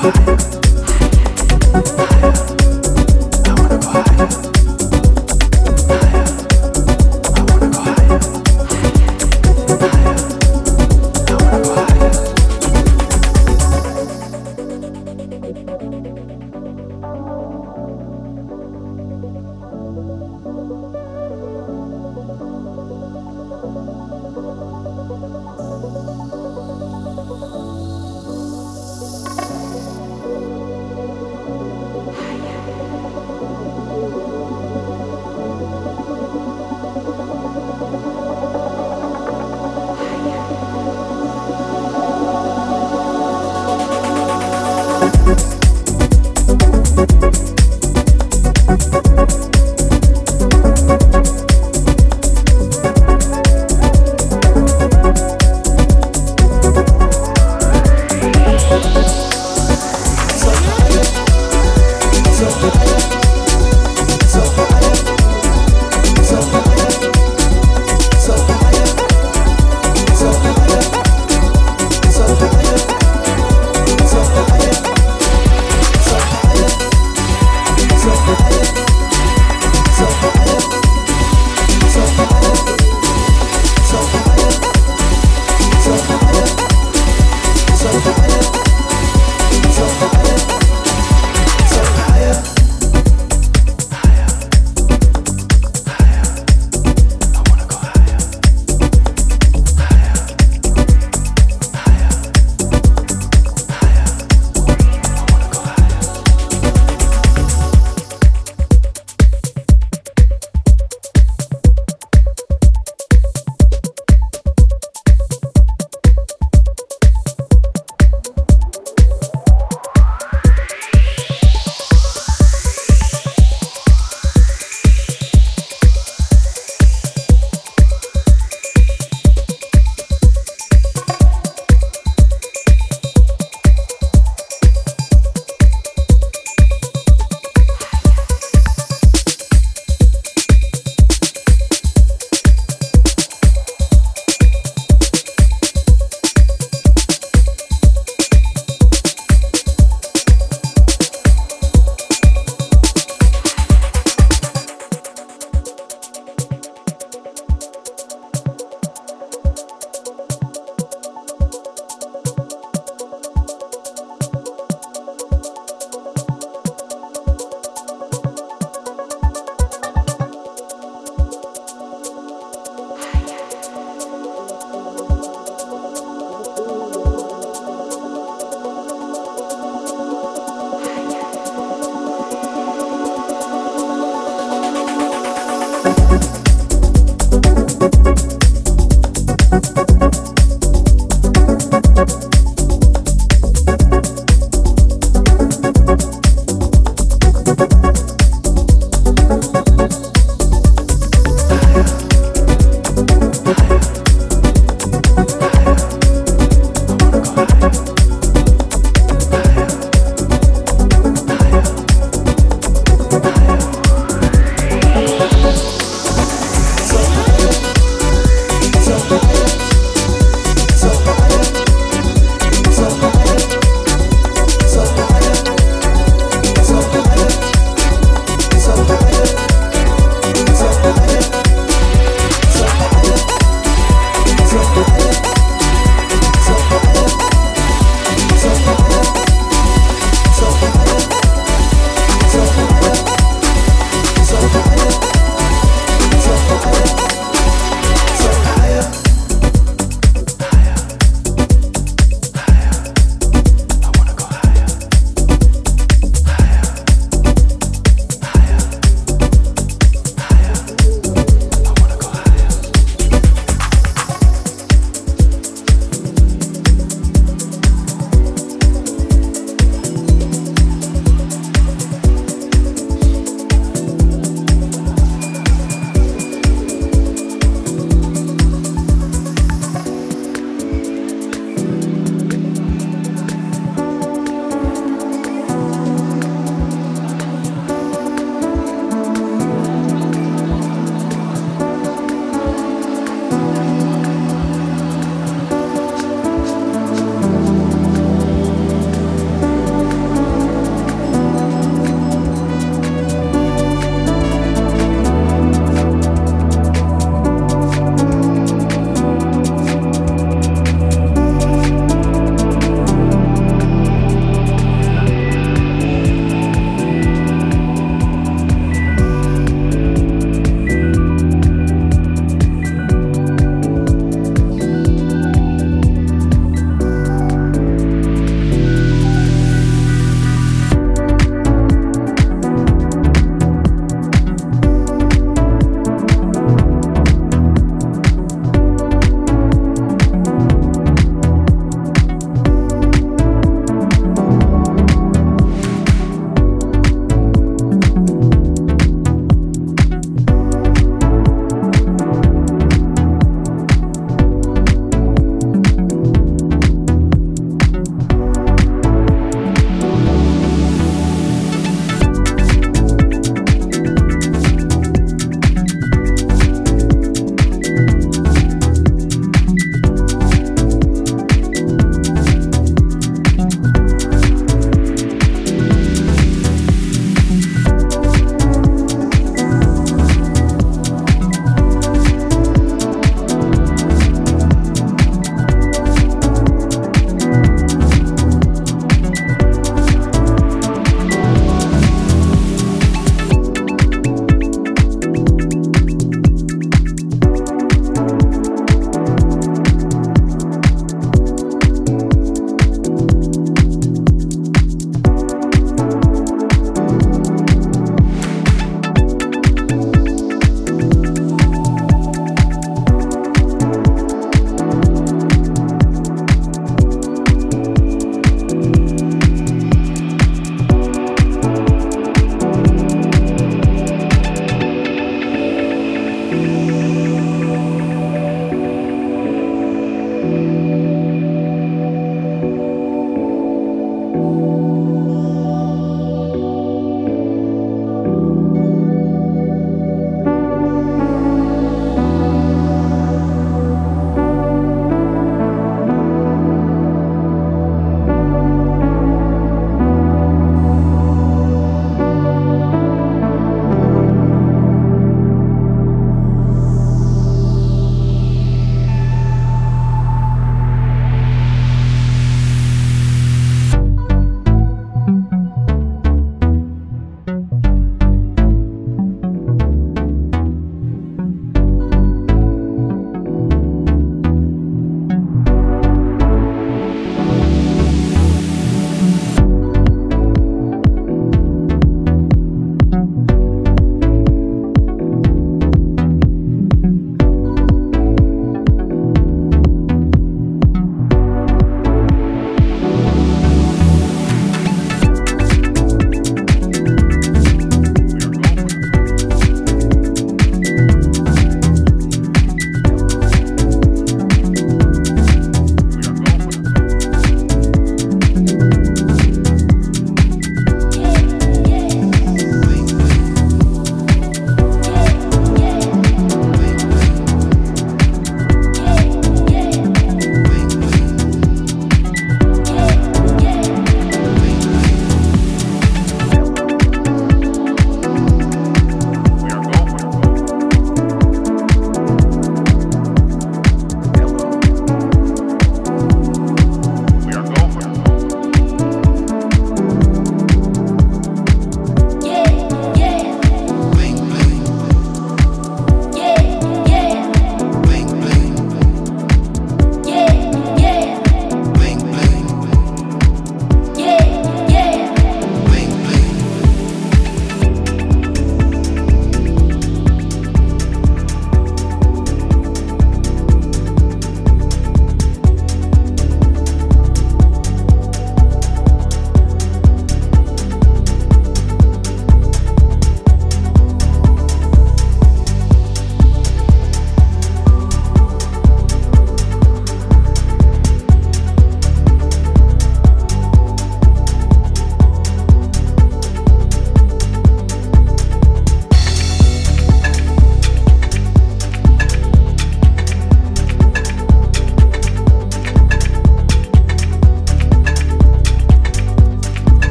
higher, higher.